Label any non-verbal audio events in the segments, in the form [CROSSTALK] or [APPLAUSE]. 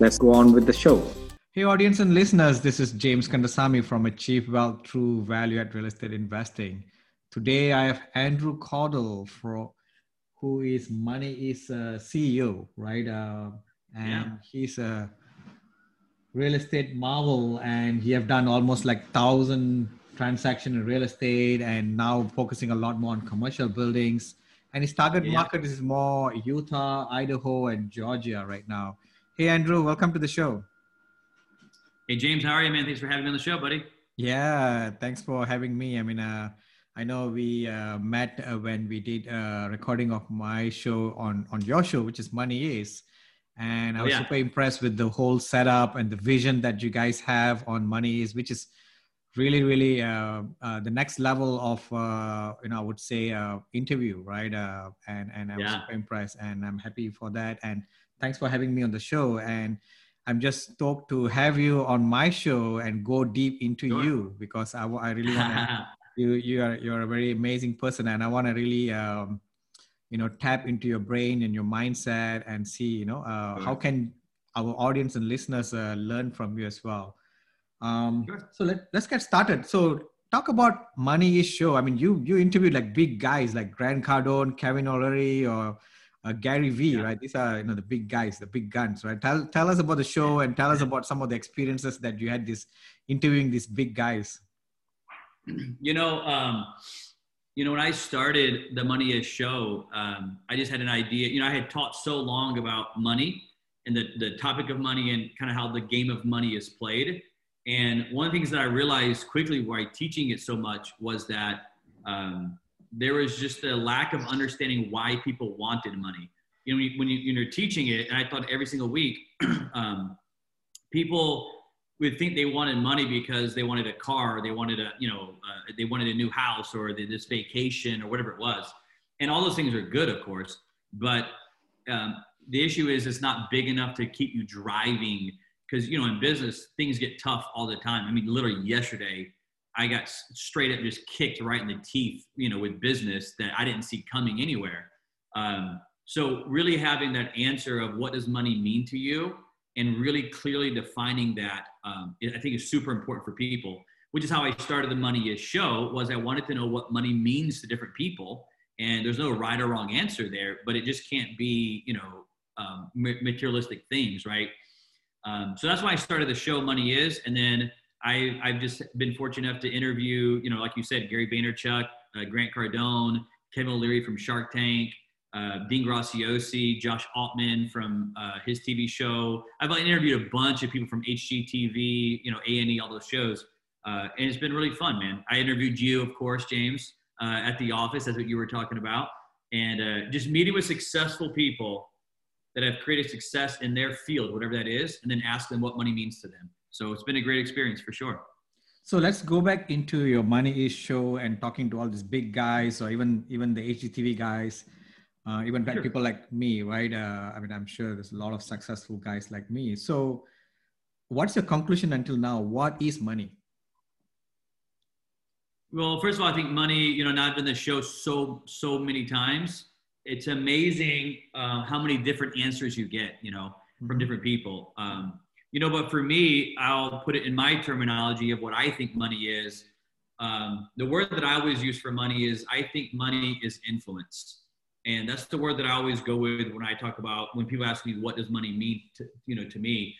Let's go on with the show. Hey, audience and listeners, this is James Kandasamy from Achieve Wealth Through Value Add Real Estate Investing. Today, I have Andrew Cordle, for, who is Money is a CEO, right? Uh, and yeah. he's a real estate marvel, and he have done almost like thousand transaction in real estate, and now focusing a lot more on commercial buildings. And his target yeah. market is more Utah, Idaho, and Georgia right now. Hey, Andrew, welcome to the show. Hey, James, how are you, man? Thanks for having me on the show, buddy. Yeah, thanks for having me. I mean, uh, I know we uh, met uh, when we did a recording of my show on on your show, which is Money Is, and I oh, was oh, yeah. super impressed with the whole setup and the vision that you guys have on Money Is, which is really, really uh, uh, the next level of uh, you know I would say interview, right? and and I was yeah. super impressed, and I'm happy for that. And thanks for having me on the show. And I'm just stoked to have you on my show and go deep into sure. you because I, I really want to. [LAUGHS] you you are you're a very amazing person, and I want to really um, you know tap into your brain and your mindset and see you know uh, sure. how can our audience and listeners uh, learn from you as well. Um, sure. So let, let's get started. So talk about Money is Show. I mean, you you interviewed like big guys like Grant Cardone, Kevin O'Leary, or uh, Gary Vee, yeah. right? These are you know the big guys, the big guns, right? Tell tell us about the show and tell us about some of the experiences that you had this interviewing these big guys. [CLEARS THROAT] You know, um, you know when I started the Money Is show, um, I just had an idea. You know, I had taught so long about money and the the topic of money and kind of how the game of money is played. And one of the things that I realized quickly while teaching it so much was that um, there was just a lack of understanding why people wanted money. You know, when, you, when you're teaching it, and I thought every single week, [CLEARS THROAT] um, people would think they wanted money because they wanted a car, they wanted a, you know, uh, they wanted a new house or this vacation or whatever it was. And all those things are good, of course, but um, the issue is it's not big enough to keep you driving because you know in business things get tough all the time. I mean, literally yesterday I got straight up just kicked right in the teeth, you know, with business that I didn't see coming anywhere. Um, so really having that answer of what does money mean to you and really clearly defining that, um, I think is super important for people, which is how I started the Money Is show was I wanted to know what money means to different people. And there's no right or wrong answer there, but it just can't be, you know, um, materialistic things, right? Um, so that's why I started the show Money Is. And then I, I've just been fortunate enough to interview, you know, like you said, Gary Vaynerchuk, uh, Grant Cardone, Kevin O'Leary from Shark Tank, uh, Dean Graziosi, Josh Altman from uh, his TV show. I've interviewed a bunch of people from HGTV, you know, A&E, all those shows. Uh, and it's been really fun, man. I interviewed you, of course, James, uh, at the office. That's what you were talking about. And uh, just meeting with successful people that have created success in their field, whatever that is, and then ask them what money means to them. So it's been a great experience for sure. So let's go back into your Money Is show and talking to all these big guys or even even the HGTV guys, uh, even sure. people like me, right? Uh, I mean, I'm sure there's a lot of successful guys like me. So what's your conclusion until now? What is money? Well, first of all, I think money, you know, now I've been the show so, so many times. It's amazing uh, how many different answers you get, you know, from mm-hmm. different people. Um, you know, but for me, I'll put it in my terminology of what I think money is. Um, the word that I always use for money is I think money is influence. And that's the word that I always go with when I talk about when people ask me what does money mean to you know to me.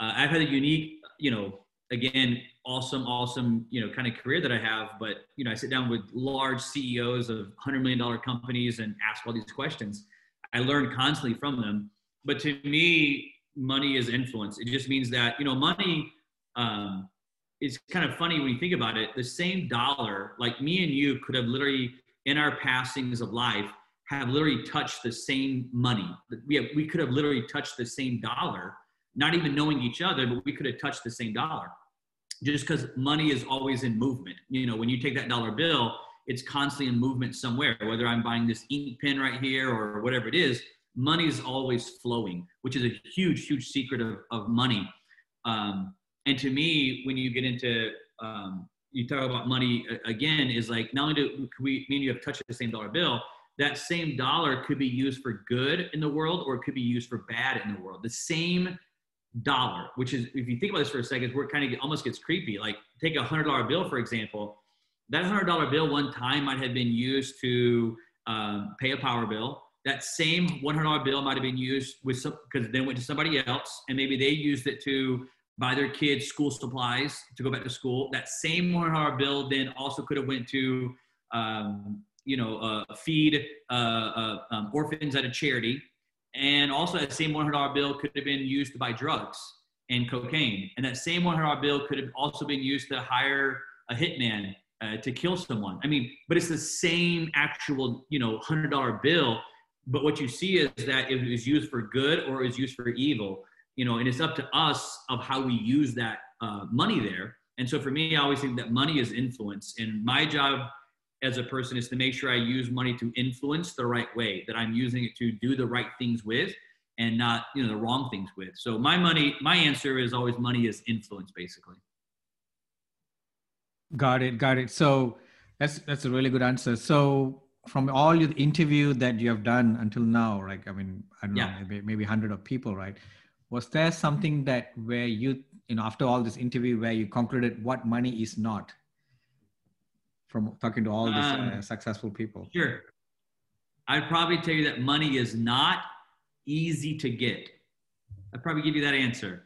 uh, I've had a unique, you know, again, awesome, awesome, you know, kind of career that I have. But you know, I sit down with large CEOs of hundred million dollar companies and ask all these questions. I learn constantly from them. But to me, money is influence. It just means that you know, money. Um, is kind of funny when you think about it. The same dollar, like me and you, could have literally, in our passings of life, have literally touched the same money. We have, we could have literally touched the same dollar, not even knowing each other, but we could have touched the same dollar just because money is always in movement. You know, when you take that dollar bill, it's constantly in movement somewhere, whether I'm buying this ink pen right here or whatever it is, money is always flowing, which is a huge, huge secret of, of money. Um, and to me, when you get into, um, you talk about money again, is like not only do we mean you have touched the same dollar bill, that same dollar could be used for good in the world or it could be used for bad in the world. The same dollar, which is, if you think about this for a second, where it kind of almost gets creepy. Like take a hundred dollar bill, for example, that hundred dollar bill one time might have been used to um, pay a power bill. That same one hundred dollar bill might have been used with some because then went to somebody else, and maybe they used it to buy their kids school supplies to go back to school. That same one hundred dollar bill then also could have went to um, you know uh, feed uh, uh, um, orphans at a charity and also that same $100 bill could have been used to buy drugs and cocaine. And that same $100 bill could have also been used to hire a hitman uh, to kill someone. I mean, but it's the same actual, you know, $100 bill. But what you see is that it is used for good or was used for evil, you know, and it's up to us of how we use that uh, money there. And so for me, I always think that money is influence. And my job as a person is to make sure I use money to influence the right way, that I'm using it to do the right things with and not, you know, the wrong things with. So my money, my answer is always money is influence basically. Got it. Got it. So that's, that's a really good answer. So from all your interview that you have done until now, like, I mean, I don't yeah. know, maybe, maybe hundred of people, right? Was there something that where you, you know, after all this interview where you concluded what money is not? from talking to all these uh, um, uh, successful people? Sure. I'd probably tell you that money is not easy to get. I'd probably give you that answer.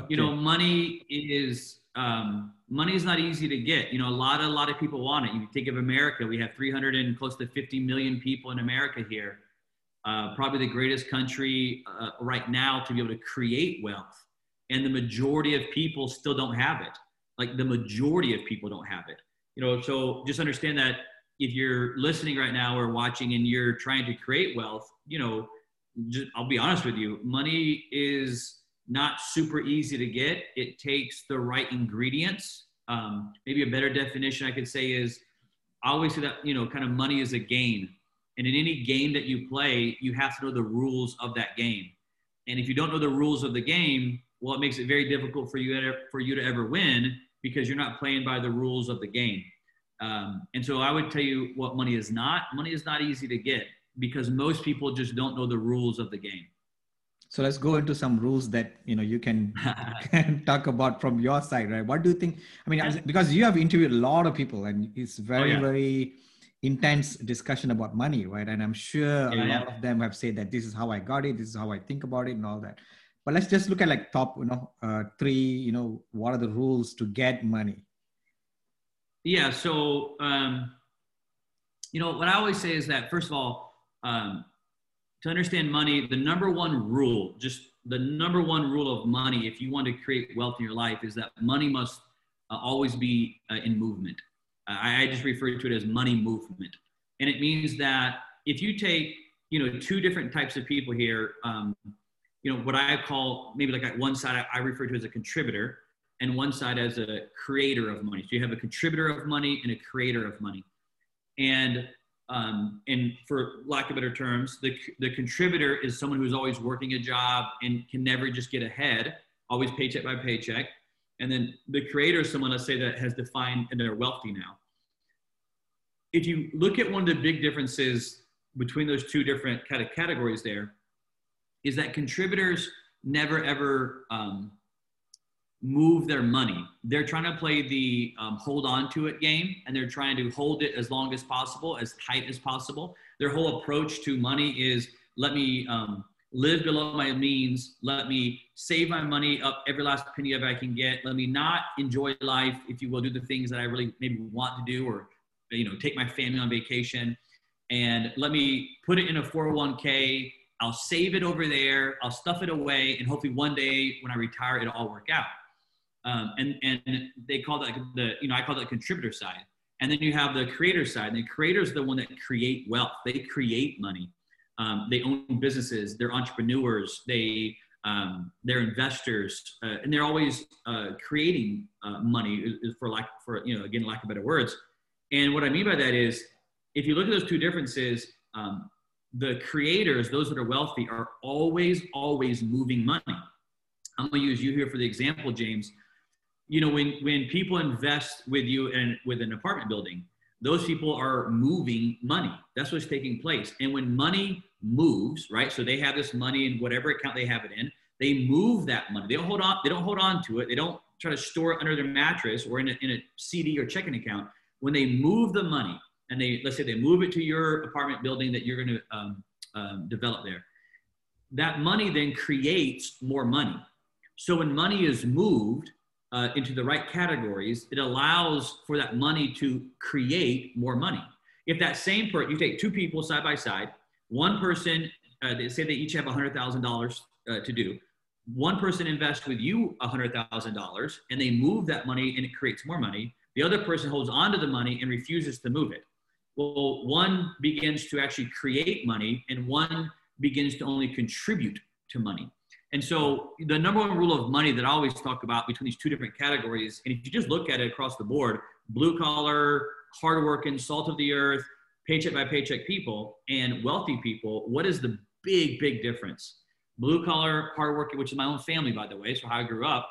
Okay. You know, money is um, money is not easy to get. You know, a lot of a lot of people want it. You think of America, we have 300 and close to 50 million people in America here. Uh, probably the greatest country uh, right now to be able to create wealth, and the majority of people still don't have it. Like the majority of people don't have it you know so just understand that if you're listening right now or watching and you're trying to create wealth you know just, i'll be honest with you money is not super easy to get it takes the right ingredients um, maybe a better definition i could say is i always say that you know kind of money is a game and in any game that you play you have to know the rules of that game and if you don't know the rules of the game well it makes it very difficult for you to, for you to ever win because you're not playing by the rules of the game. Um, and so I would tell you what money is not. Money is not easy to get because most people just don't know the rules of the game. So let's go into some rules that you know you can, can [LAUGHS] [LAUGHS] talk about from your side, right? What do you think? I mean, yeah. because you have interviewed a lot of people, and it's very, oh, yeah. very intense discussion about money, right? And I'm sure yeah, a lot of them have said that this is how I got it, this is how I think about it, and all that but let's just look at like top you know uh, three you know what are the rules to get money yeah so um, you know what i always say is that first of all um, to understand money the number one rule just the number one rule of money if you want to create wealth in your life is that money must uh, always be uh, in movement I, I just refer to it as money movement and it means that if you take you know two different types of people here um, you know, what I call maybe like one side I refer to as a contributor and one side as a creator of money. So you have a contributor of money and a creator of money. And um, and for lack of better terms, the, the contributor is someone who's always working a job and can never just get ahead, always paycheck by paycheck. And then the creator is someone, let's say, that has defined and they're wealthy now. If you look at one of the big differences between those two different kind of categories there, is that contributors never ever um, move their money. They're trying to play the um, hold on to it game and they're trying to hold it as long as possible, as tight as possible. Their whole approach to money is let me um, live below my means. Let me save my money up every last penny of I can get. Let me not enjoy life, if you will, do the things that I really maybe want to do or, you know, take my family on vacation. And let me put it in a 401k. I'll save it over there. I'll stuff it away. And hopefully one day when I retire, it'll all work out. Um, and, and they call that the, you know, I call that contributor side. And then you have the creator side. And the creators are the one that create wealth. They create money. Um, they own businesses. They're entrepreneurs. They um, they're investors, uh, and they're always uh, creating uh, money for lack for you know again lack of better words. And what I mean by that is, if you look at those two differences, um, the creators, those that are wealthy, are always always moving money. I'm going to use you here for the example, James. You know, when when people invest with you and with an apartment building, those people are moving money. That's what's taking place. And when money moves, right? So they have this money in whatever account they have it in. They move that money. They don't hold on. They don't hold on to it. They don't try to store it under their mattress or in a, in a CD or checking account. When they move the money and they let's say they move it to your apartment building that you're going to um, um, develop there, that money then creates more money. So when money is moved, uh, into the right categories, it allows for that money to create more money. If that same person, you take two people side by side, one person, uh, they say they each have $100,000 uh, to do. One person invests with you $100,000 and they move that money and it creates more money. The other person holds on to the money and refuses to move it. Well, one begins to actually create money and one begins to only contribute to money. And so the number one rule of money that I always talk about between these two different categories, and if you just look at it across the board, blue collar, hardworking, salt of the earth, paycheck by paycheck people and wealthy people, what is the big, big difference? Blue collar, hardworking, which is my own family, by the way, so how I grew up,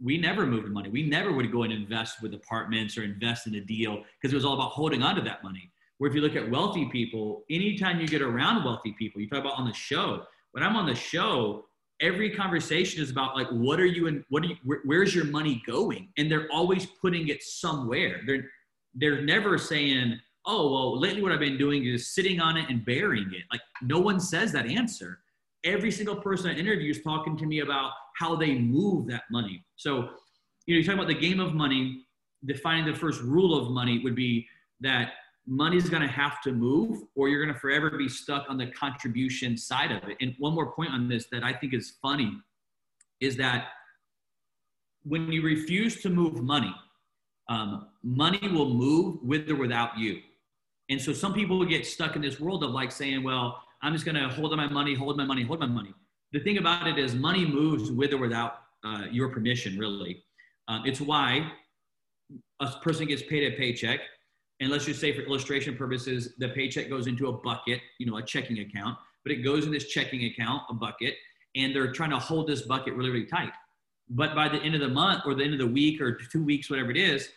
we never moved money. We never would go and invest with apartments or invest in a deal because it was all about holding on to that money. Where if you look at wealthy people, anytime you get around wealthy people, you talk about on the show, when I'm on the show, every conversation is about like what are you and what are you where, where's your money going? And they're always putting it somewhere. They're they're never saying oh well lately what i've been doing is sitting on it and burying it. Like no one says that answer. Every single person i interview is talking to me about how they move that money. So you know you're talking about the game of money defining the first rule of money would be that money's going to have to move or you're going to forever be stuck on the contribution side of it. And one more point on this that I think is funny is that when you refuse to move money, um, money will move with or without you. And so some people get stuck in this world of like saying, well, I'm just going to hold on my money, hold my money, hold my money. The thing about it is money moves with or without uh, your permission, really. Um, it's why a person gets paid a paycheck and let's just say for illustration purposes, the paycheck goes into a bucket, you know, a checking account, but it goes in this checking account, a bucket, and they're trying to hold this bucket really, really tight. But by the end of the month or the end of the week or two weeks, whatever it is,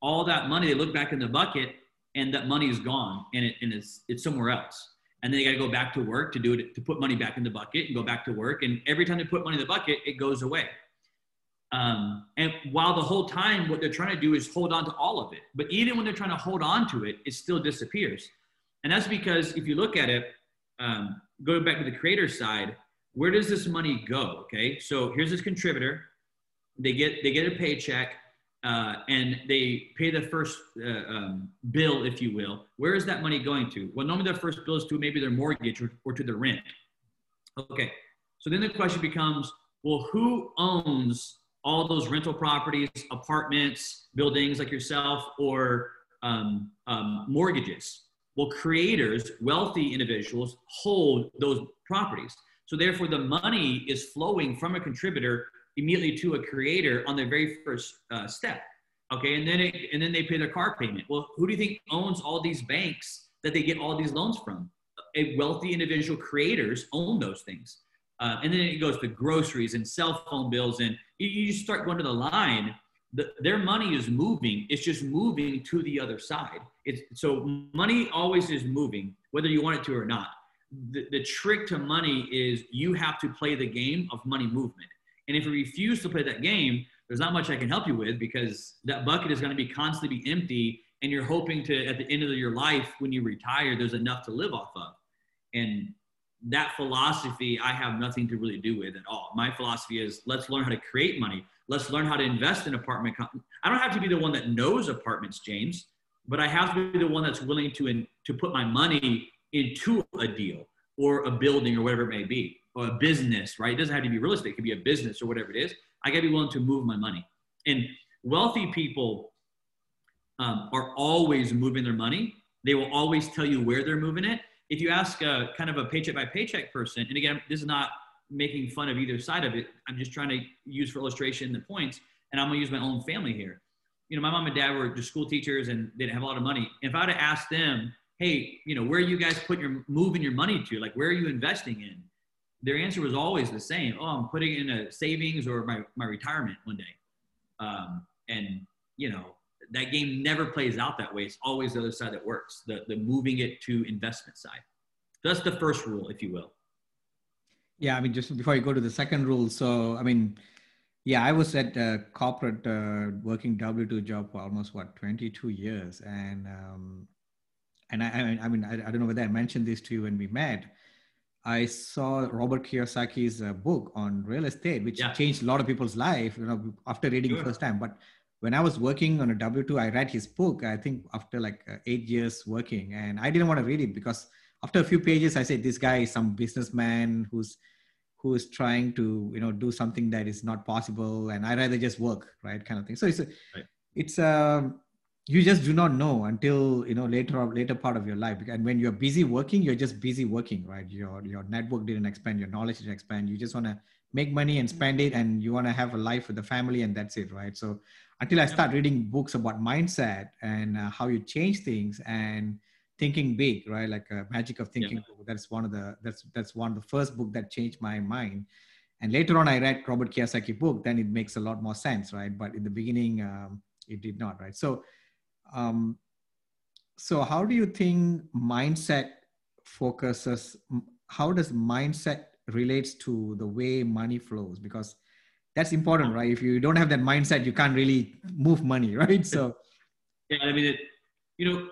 all that money, they look back in the bucket and that money is gone and, it, and it's, it's somewhere else. And then they got to go back to work to do it, to put money back in the bucket and go back to work. And every time they put money in the bucket, it goes away. Um, and while the whole time, what they're trying to do is hold on to all of it. But even when they're trying to hold on to it, it still disappears. And that's because if you look at it, um, going back to the creator side, where does this money go? Okay, so here's this contributor. They get they get a paycheck, uh, and they pay the first uh, um, bill, if you will. Where is that money going to? Well, normally their first bill is to maybe their mortgage or, or to the rent. Okay, so then the question becomes, well, who owns all those rental properties, apartments, buildings like yourself, or um, um, mortgages. Well, creators, wealthy individuals, hold those properties. So therefore, the money is flowing from a contributor immediately to a creator on the very first uh, step. Okay, and then it, and then they pay their car payment. Well, who do you think owns all these banks that they get all these loans from? A wealthy individual creators own those things. Uh, and then it goes to groceries and cell phone bills and you just start going to the line, the, their money is moving. It's just moving to the other side. It's, so money always is moving, whether you want it to or not. The, the trick to money is you have to play the game of money movement. And if you refuse to play that game, there's not much I can help you with because that bucket is going to be constantly be empty. And you're hoping to, at the end of your life, when you retire, there's enough to live off of. And that philosophy I have nothing to really do with at all. My philosophy is let's learn how to create money. Let's learn how to invest in apartment. I don't have to be the one that knows apartments, James, but I have to be the one that's willing to in, to put my money into a deal or a building or whatever it may be, or a business, right? It doesn't have to be real estate; it could be a business or whatever it is. I got to be willing to move my money. And wealthy people um, are always moving their money. They will always tell you where they're moving it if you ask a kind of a paycheck by paycheck person, and again, this is not making fun of either side of it. I'm just trying to use for illustration the points, and I'm gonna use my own family here. You know, my mom and dad were just school teachers, and they didn't have a lot of money. If I'd have asked them, "Hey, you know, where are you guys putting your moving your money to? Like, where are you investing in?" Their answer was always the same. Oh, I'm putting in a savings or my my retirement one day. Um, and you know, that game never plays out that way. It's always the other side that works, the, the moving it to investment side. That's the first rule, if you will. Yeah, I mean, just before you go to the second rule. So, I mean, yeah, I was at a corporate uh, working W two job for almost what twenty two years, and um, and I, I mean, I, I, don't know whether I mentioned this to you when we met. I saw Robert Kiyosaki's uh, book on real estate, which yeah. changed a lot of people's life. You know, after reading sure. first time, but when I was working on a W two, I read his book. I think after like uh, eight years working, and I didn't want to read it because after a few pages, I said, "This guy is some businessman who's who is trying to you know do something that is not possible, and I rather just work, right, kind of thing." So it's a, right. it's a um, you just do not know until you know later or later part of your life and when you're busy working you're just busy working right your your network didn't expand your knowledge didn't expand you just want to make money and spend it and you want to have a life with the family and that's it right so until I start reading books about mindset and uh, how you change things and thinking big, right? Like a uh, magic of thinking. Yeah. That's one of the that's that's one of the first book that changed my mind. And later on, I read Robert Kiyosaki book. Then it makes a lot more sense, right? But in the beginning, um, it did not, right? So, um, so how do you think mindset focuses? How does mindset relates to the way money flows? Because that's important, right? If you don't have that mindset, you can't really move money, [LAUGHS] right? So, yeah, I mean, it, you know,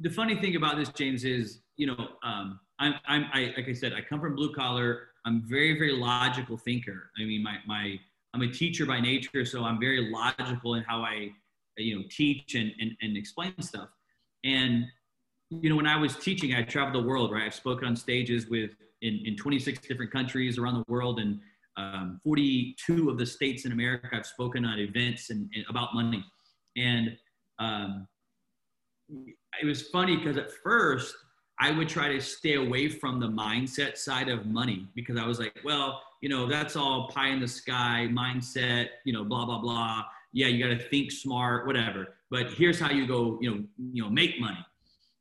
the funny thing about this, James, is you know, um, I'm, I'm, I, like I said, I come from blue collar. I'm very, very logical thinker. I mean, my, my, I'm a teacher by nature, so I'm very logical in how I, you know, teach and, and, and explain stuff. And, you know, when I was teaching, I traveled the world, right? I've spoken on stages with in, in 26 different countries around the world and um, 42 of the states in America I've spoken on events and, and about money. And um, it was funny because at first I would try to stay away from the mindset side of money because I was like, well, you know, that's all pie in the sky mindset, you know, blah, blah, blah. Yeah, you got to think smart, whatever. But here's how you go, you know, you know, make money.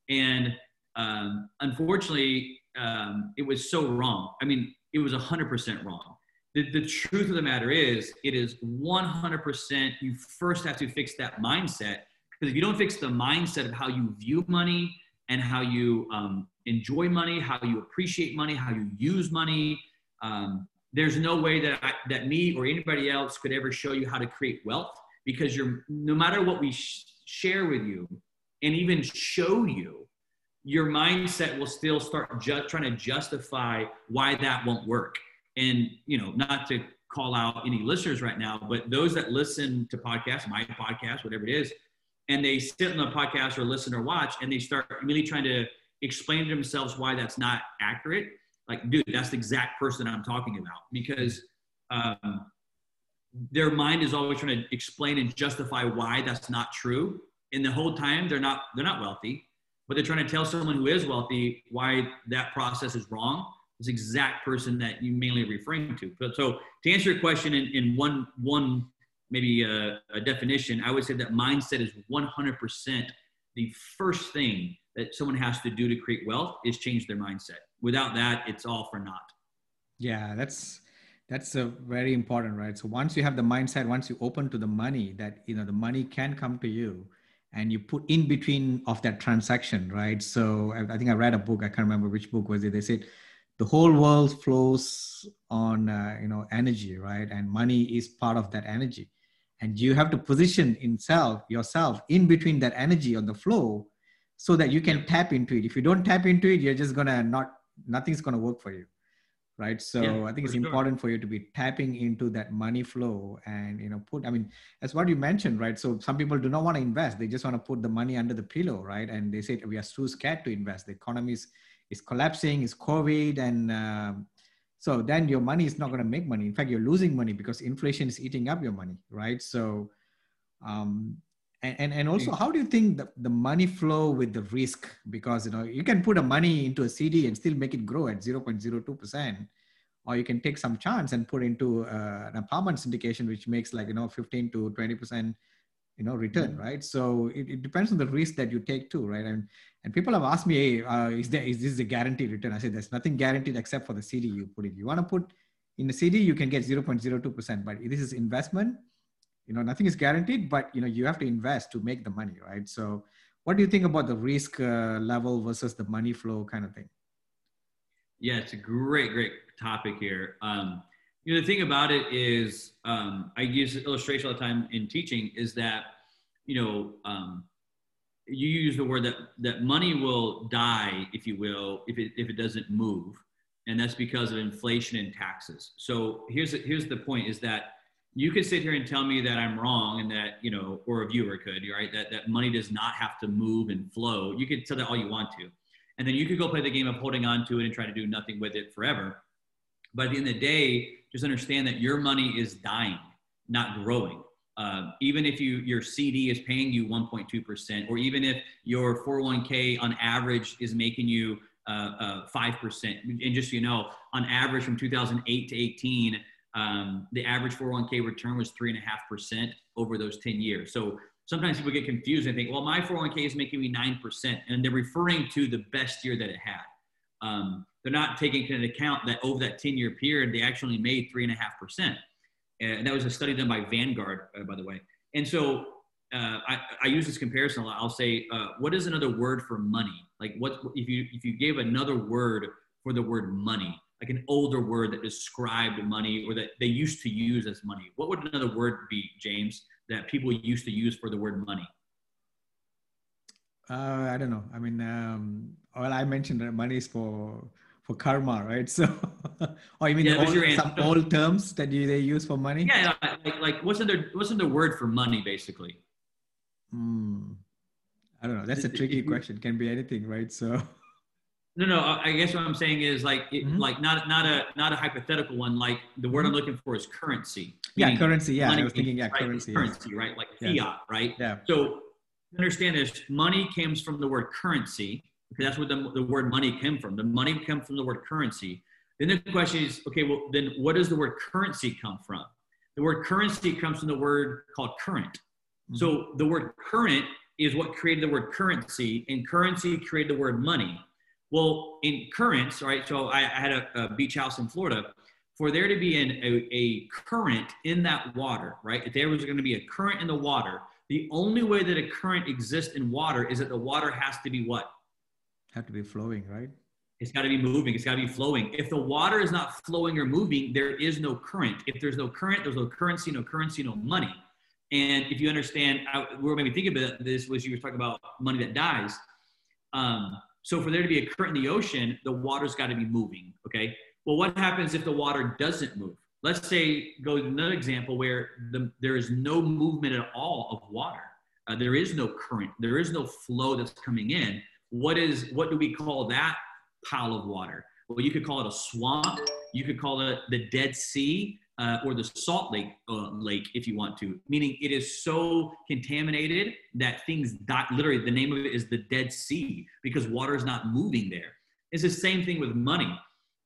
And um, unfortunately, um, it was so wrong. I mean, it was 100% wrong the, the truth of the matter is, it is 100%. You first have to fix that mindset because if you don't fix the mindset of how you view money and how you um, enjoy money, how you appreciate money, how you use money, um, there's no way that I, that me or anybody else could ever show you how to create wealth because you're no matter what we sh- share with you and even show you your mindset will still start ju- trying to justify why that won't work and you know not to call out any listeners right now but those that listen to podcasts my podcast whatever it is and they sit on the podcast or listen or watch and they start really trying to explain to themselves why that's not accurate like dude that's the exact person i'm talking about. Because um, their mind is always trying to explain and justify why that's not true. And the whole time they're not they're not wealthy but they're trying to tell someone who is wealthy why that process is wrong this exact person that you mainly referring to. But so to answer your question in, in one one maybe a, a definition, I would say that mindset is 100% the first thing that someone has to do to create wealth is change their mindset. Without that, it's all for naught. Yeah, that's that's a very important, right? So once you have the mindset, once you open to the money, that you know the money can come to you, and you put in between of that transaction, right? So I, I think I read a book. I can't remember which book was it. They said the whole world flows on uh, you know energy right? And money is part of that energy. And you have to position itself yourself in between that energy on the flow so that you can tap into it. If you don't tap into it you're just gonna not nothing's going to work for you right? So yeah, i think it's sure. important for you to be tapping into that money flow and you know put i mean that's what you mentioned right? So some people do not want to invest. They just want to put the money under the pillow right? And they say we are too scared to invest. The economy is, is collapsing it's covid and um, so then your money is not going to make money. In fact you're losing money because inflation is eating up your money right? So um, and, and, and also how do you think the, the money flow with the risk? Because you know you can put a money into a cd and still make it grow at 0.02% or you can take some chance and put into uh, an apartment syndication which makes like you know 15 to 20% you know return mm-hmm. right? So it, it, depends on the risk that you take too right? And and people have asked me hey uh, is there is this a guaranteed return? I said there's nothing guaranteed except for the cd you put it you want to put in the cd you can get 0.02% but this is investment. You know nothing is guaranteed but you know you have to invest to make the money right? So what do you think about the risk uh, level versus the money flow kind of thing? Yeah it's a great great topic here. Um, you know the thing about it is um, i use illustration all the time in teaching is that you know um, you use the word that that money will die if you will if it if it doesn't move and that's because of inflation and taxes so here's here's the point is that you could sit here and tell me that I'm wrong and that, you know, or a viewer could, right? That, that money does not have to move and flow. You could tell that all you want to. And then you could go play the game of holding on to it and try to do nothing with it forever. But at the end of the day, just understand that your money is dying, not growing. Uh, even if you your CD is paying you 1.2%, or even if your 401k on average is making you uh, uh, 5%. And just so you know, on average from 2008 to 18, um, the average 401k return was 3.5% over those 10 years. So sometimes people get confused and think, well, my 401k is making me 9%. And they're referring to the best year that it had. Um, they're not taking into account that over that 10 year period, they actually made 3.5%. And that was a study done by Vanguard, uh, by the way. And so uh, I, I, use this comparison a lot. I'll say, uh, what is another word for money? Like what, if you, if you gave another word for the word money, like an older word that described money or that they used to use as money? What would another word be, James, that people used to use for the word money? Uh, I don't know. I mean, um, well, I mentioned that money is for for karma, right? [LAUGHS] So, or you mean yeah, old, some old terms that you, they use for money? Yeah, like, like what's another what's another word for money, basically? Hmm. I don't know. That's a tricky question. Can be anything, right? So. [LAUGHS] No, no. I guess what I'm saying is like, it, mm-hmm. like not not a not a hypothetical one. Like the word mm-hmm. I'm looking for is currency. Yeah, currency. Yeah, I was thinking yeah, right? currency. Currency, right? Like fiat, yeah. right? Yeah. So understand this: money comes from the word currency because that's where the, the word money came from. The money comes from the word currency. Then the question is, okay, well, then what does the word currency come from? The word currency comes from the word called current. Mm-hmm. So the word current is what created the word currency, and currency created the word money. Well, in currents, right? So I, I had a, a, beach house in Florida. For there to be an, a, a current in that water, right? If there was going to be a current in the water, the only way that a current exists in water is that the water has to be what? Have to be flowing, right? It's got to be moving. It's got to be flowing. If the water is not flowing or moving, there is no current. If there's no current, there's no currency, no currency, no money. And if you understand, I, where made me think about this was you were talking about money that dies. Um, so for there to be a current in the ocean, the water's got to be moving. Okay. Well, what happens if the water doesn't move? Let's say go to another example where the, there is no movement at all of water. Uh, there is no current. There is no flow that's coming in. What is what do we call that pile of water? Well, you could call it a swamp. You could call it the Dead Sea uh, or the Salt Lake uh, Lake if you want to, meaning it is so contaminated that things die. Literally, the name of it is the Dead Sea because water is not moving there. It's the same thing with money.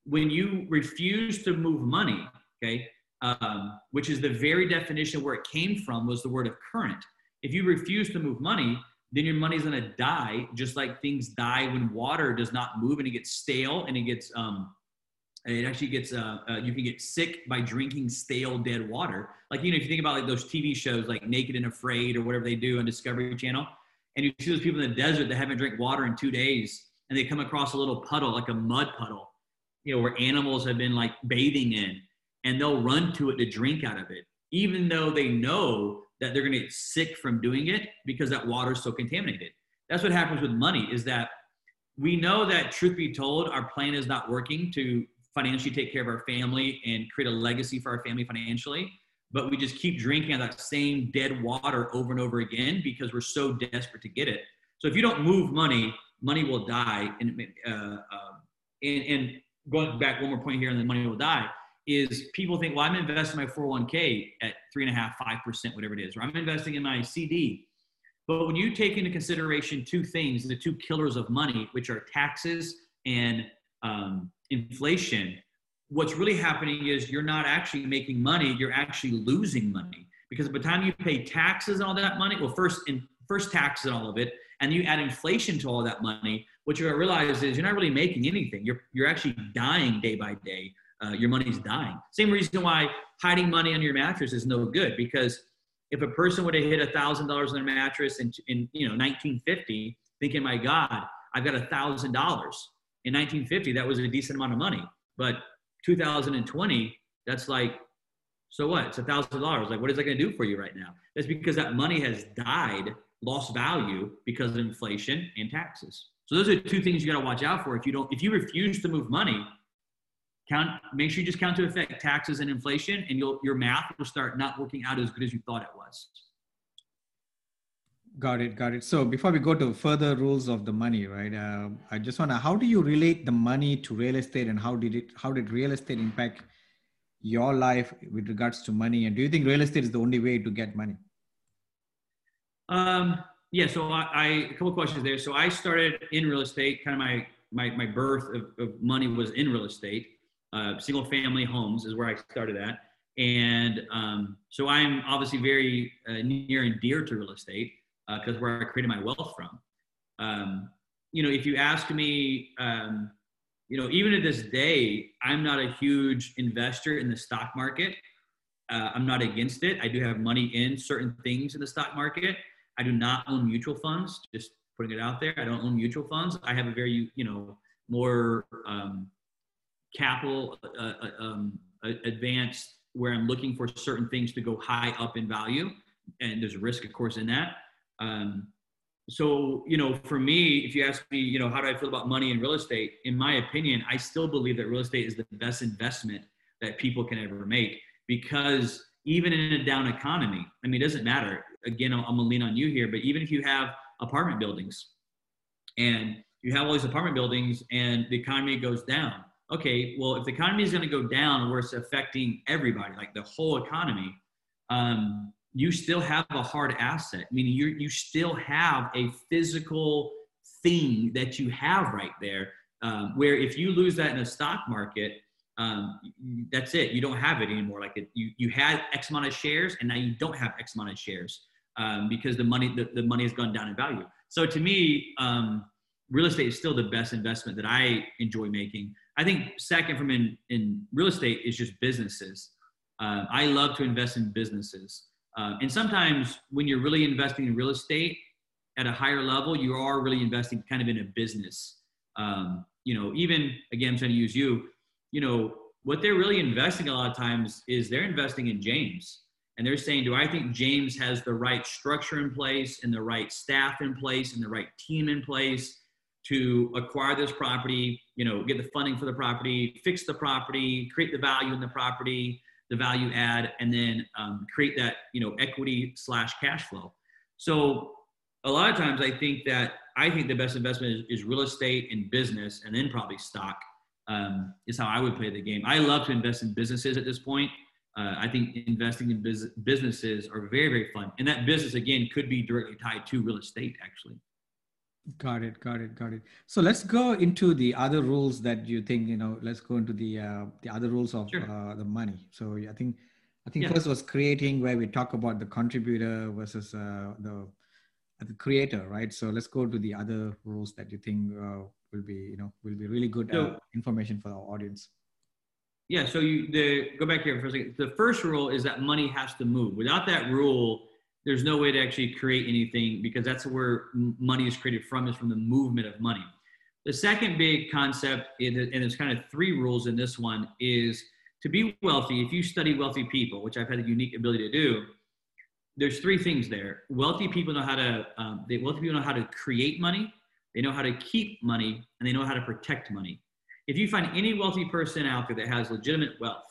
When you refuse to move money, okay, um, which is the very definition where it came from was the word of current. If you refuse to move money, then your money's going to die, just like things die when water does not move and it gets stale and it gets um, it actually gets uh, uh, you can get sick by drinking stale dead water. Like you know if you think about like those tv shows like naked and afraid or whatever they do on discovery channel and you see those people in the desert that haven't drank water in two days and they come across a little puddle like a mud puddle you know where animals have been like bathing in and they'll run to it to drink out of it even though they know that they're going to get sick from doing it because that water is so contaminated that's what happens with money is that we know that truth be told, our plan is not working to financially take care of our family and create a legacy for our family financially. But we just keep drinking of that same dead water over and over again because we're so desperate to get it. So if you don't move money, money will die. And, uh, uh, and, and going back one more point here, and then money will die is people think, well, I'm investing my 401k at three and a half, five percent, whatever it is, or I'm investing in my CD. But when you take into consideration two things, the two killers of money, which are taxes and um, inflation, what's really happening is you're not actually making money, you're actually losing money. Because by the time you pay taxes and all that money, well, first in first taxes and all of it, and you add inflation to all that money, what you're gonna realize is you're not really making anything. You're you're actually dying day by day. Uh, your money's dying. Same reason why hiding money under your mattress is no good because if a person would have hit a thousand dollars on their mattress in, in you know 1950, thinking, my God, I've got a thousand dollars. In 1950, that was a decent amount of money. But 2020, that's like, so what? It's a thousand dollars. Like, what is that going to do for you right now? That's because that money has died, lost value because of inflation and taxes. So those are two things you got to watch out for. If you don't, if you refuse to move money, count. Make sure you just count to affect taxes and inflation, and you'll your math will start not working out as good as you thought it was. Got it, got it. So before we go to further rules of the money, right? Uh, I just wanna, how do you relate the money to real estate, and how did it, how did real estate impact your life with regards to money? And do you think real estate is the only way to get money? Um, yeah. So I, I a couple questions there. So I started in real estate. Kind of my my my birth of, of money was in real estate. Uh, single family homes is where I started at. And um, so I'm obviously very uh, near and dear to real estate because uh, where I created my wealth from. Um, you know, if you ask me, um, you know, even to this day, I'm not a huge investor in the stock market. Uh, I'm not against it. I do have money in certain things in the stock market. I do not own mutual funds. Just putting it out there. I don't own mutual funds. I have a very, you know, more um, capital uh, uh um, where I'm looking for certain things to go high up in value, and there's a risk, of course, in that. Um, so, you know, for me, if you ask me, you know, how do I feel about money in real estate? In my opinion, I still believe that real estate is the best investment that people can ever make because even in a down economy, I mean, it doesn't matter. Again, I'm, I'm gonna lean on you here, but even if you have apartment buildings and you have all these apartment buildings and the economy goes down, okay, well, if the economy is going to go down where it's affecting everybody, like the whole economy, um, you still have a hard asset. Meaning you you still have a physical thing that you have right there. Um, where if you lose that in a stock market, um, that's it. You don't have it anymore. Like it, you you had X amount of shares, and now you don't have X amount of shares um, because the money the, the money has gone down in value. So to me, um, real estate is still the best investment that I enjoy making. I think second from in, in real estate is just businesses. Uh, I love to invest in businesses. Uh, and sometimes when you're really investing in real estate at a higher level, you are really investing kind of in a business. Um, you know, even again, I'm trying to use you, you know, what they're really investing a lot of times is they're investing in James. And they're saying, do I think James has the right structure in place and the right staff in place and the right team in place to acquire this property, you know, get the funding for the property, fix the property, create the value in the property, the value add, and then um, create that you know equity slash cash flow. So a lot of times I think that I think the best investment is, is real estate and business, and then probably stock. Um, is how I would play the game. I love to invest in businesses at this point. Uh, I think investing in bus- businesses are very, very fun. And that business, again, could be directly tied to real estate, actually. Got it, got it, got it. So let's go into the other rules that you think you know. Let's go into the uh, the other rules of sure. uh, the money. So I think I think yeah. first was creating, where we talk about the contributor versus uh, the the creator, right? So let's go to the other rules that you think uh, will be you know will be really good so, uh, information for our audience. Yeah. So you the go back here for a second. The first rule is that money has to move. Without that rule, there's no way to actually create anything because that's where money is created from is from the movement of money the second big concept and there's kind of three rules in this one is to be wealthy if you study wealthy people which i've had a unique ability to do there's three things there wealthy people know how to um, they, wealthy people know how to create money they know how to keep money, and they know how to protect money. If you find any wealthy person out there that has legitimate wealth,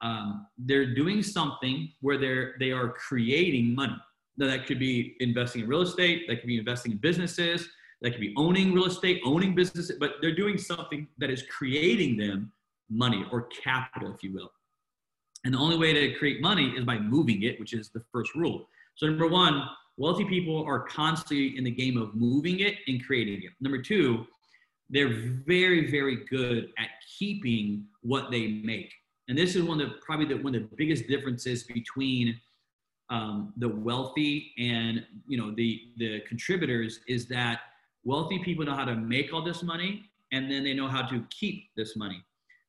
um, they're doing something where they're they are creating money. That could be investing in real estate, that could be investing in businesses, that could be owning real estate, owning businesses, but they're doing something that is creating them money or capital, if you will. And the only way to create money is by moving it, which is the first rule. So number one, wealthy people are constantly in the game of moving it and creating it. Number two, they're very, very good at keeping what they make. And this is one of the, probably the, one of the biggest differences between um, the wealthy and you know the the contributors is that wealthy people know how to make all this money and then they know how to keep this money.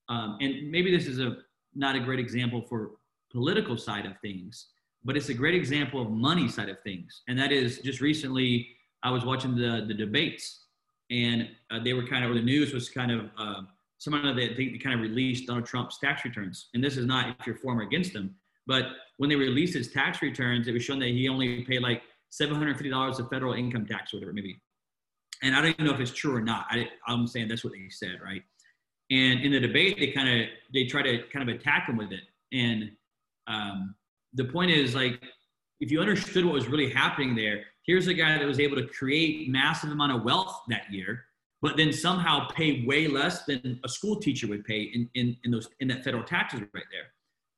Um, and maybe this is a not a great example for political side of things, but it's a great example of money side of things. And that is just recently I was watching the the debates, and uh, they were kind of or the news was kind of uh, someone that they, they kind of released Donald Trump's tax returns. And this is not if you're for or against them, but when they released his tax returns, it was shown that he only paid like $750 of federal income tax or whatever maybe. And I don't even know if it's true or not. I, I'm saying that's what they said, right? And in the debate, they kind of they try to kind of attack him with it. And um, the point is like, if you understood what was really happening there, here's a guy that was able to create massive amount of wealth that year, but then somehow pay way less than a school teacher would pay in, in, in those in that federal taxes right there.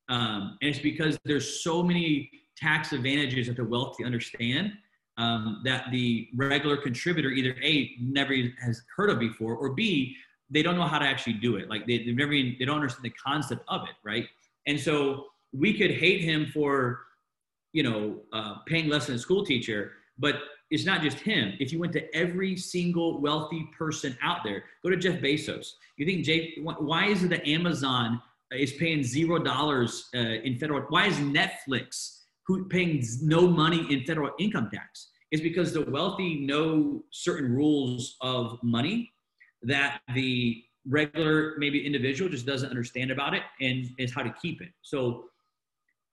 Um, and it's because there's so many tax advantages that the wealthy understand um, that the regular contributor either a never has heard of before or b they don't know how to actually do it. Like they, they've never even, they don't understand the concept of it, right? And so we could hate him for, you know, uh, paying less than a school teacher, but it's not just him. If you went to every single wealthy person out there, go to Jeff Bezos. You think? Why is it that Amazon is paying zero dollars uh, in federal? Why is Netflix who paying no money in federal income tax? Is because the wealthy know certain rules of money that the regular maybe individual just doesn't understand about it and is how to keep it. So,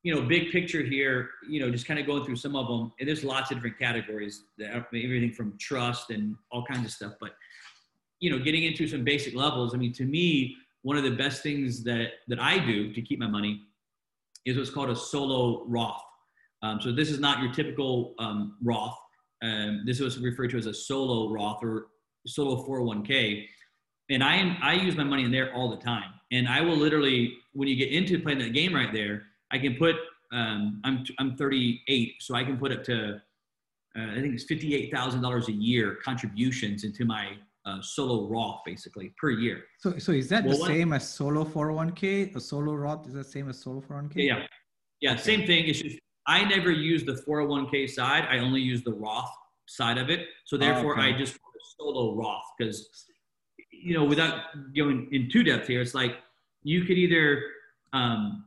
you know, big picture here, you know, just kind of going through some of them, and there's lots of different categories, everything from trust and all kinds of stuff. But, you know, getting into some basic levels, I mean, to me, one of the best things that that I do to keep my money is what's called a solo Roth. Um, so this is not your typical um, Roth. Um, this was referred to as a solo Roth or solo 401k and I am I use my money in there all the time. And I will literally, when you get into playing that game right there, I can put. Um, I'm I'm 38, so I can put up to uh, I think it's fifty-eight thousand dollars a year contributions into my uh, solo Roth basically per year. So so is that well, the same as solo 401k? A solo Roth is the same as solo 401k? Yeah, yeah, okay. same thing. It's just I never use the 401k side. I only use the Roth side of it. So therefore, oh, okay. I just solo Roth because, you know, without going in too depth here, it's like you could either, um,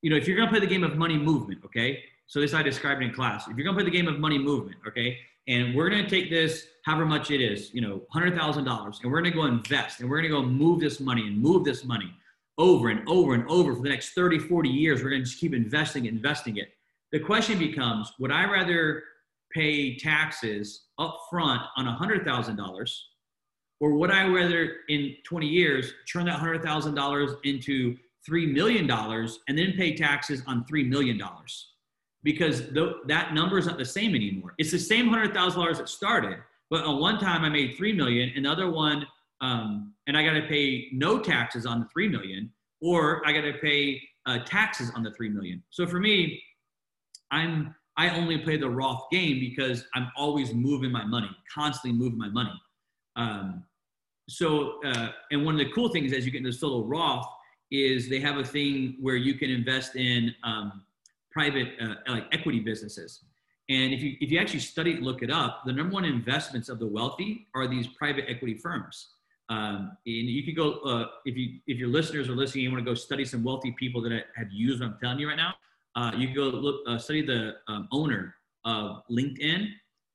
you know, if you're going to play the game of money movement, okay? So this I described in class. If you're going to play the game of money movement, okay? And we're going to take this, however much it is, you know, $100,000, and we're going to go invest and we're going to go move this money and move this money over and over and over for the next 30, 40 years. We're going to just keep investing, investing it. The question becomes, would I rather pay taxes up front on $100,000? Or would I rather in 20 years turn that $100,000 into $3 million and then pay taxes on $3 million? Because th- that number is not the same anymore. It's the same $100,000 that started, but on one time I made 3 million, another one, um, and I got to pay no taxes on the 3 million, or I got to pay uh, taxes on the 3 million. So for me, I'm I only play the Roth game because I'm always moving my money, constantly moving my money. Um, so, uh, and one of the cool things as you get into solo Roth is they have a thing where you can invest in um, private uh, like equity businesses. And if you if you actually study it, look it up, the number one investments of the wealthy are these private equity firms. Um, and you could go uh, if you if your listeners are listening, you want to go study some wealthy people that have used what I'm telling you right now uh, you can go look uh, study the um, owner of LinkedIn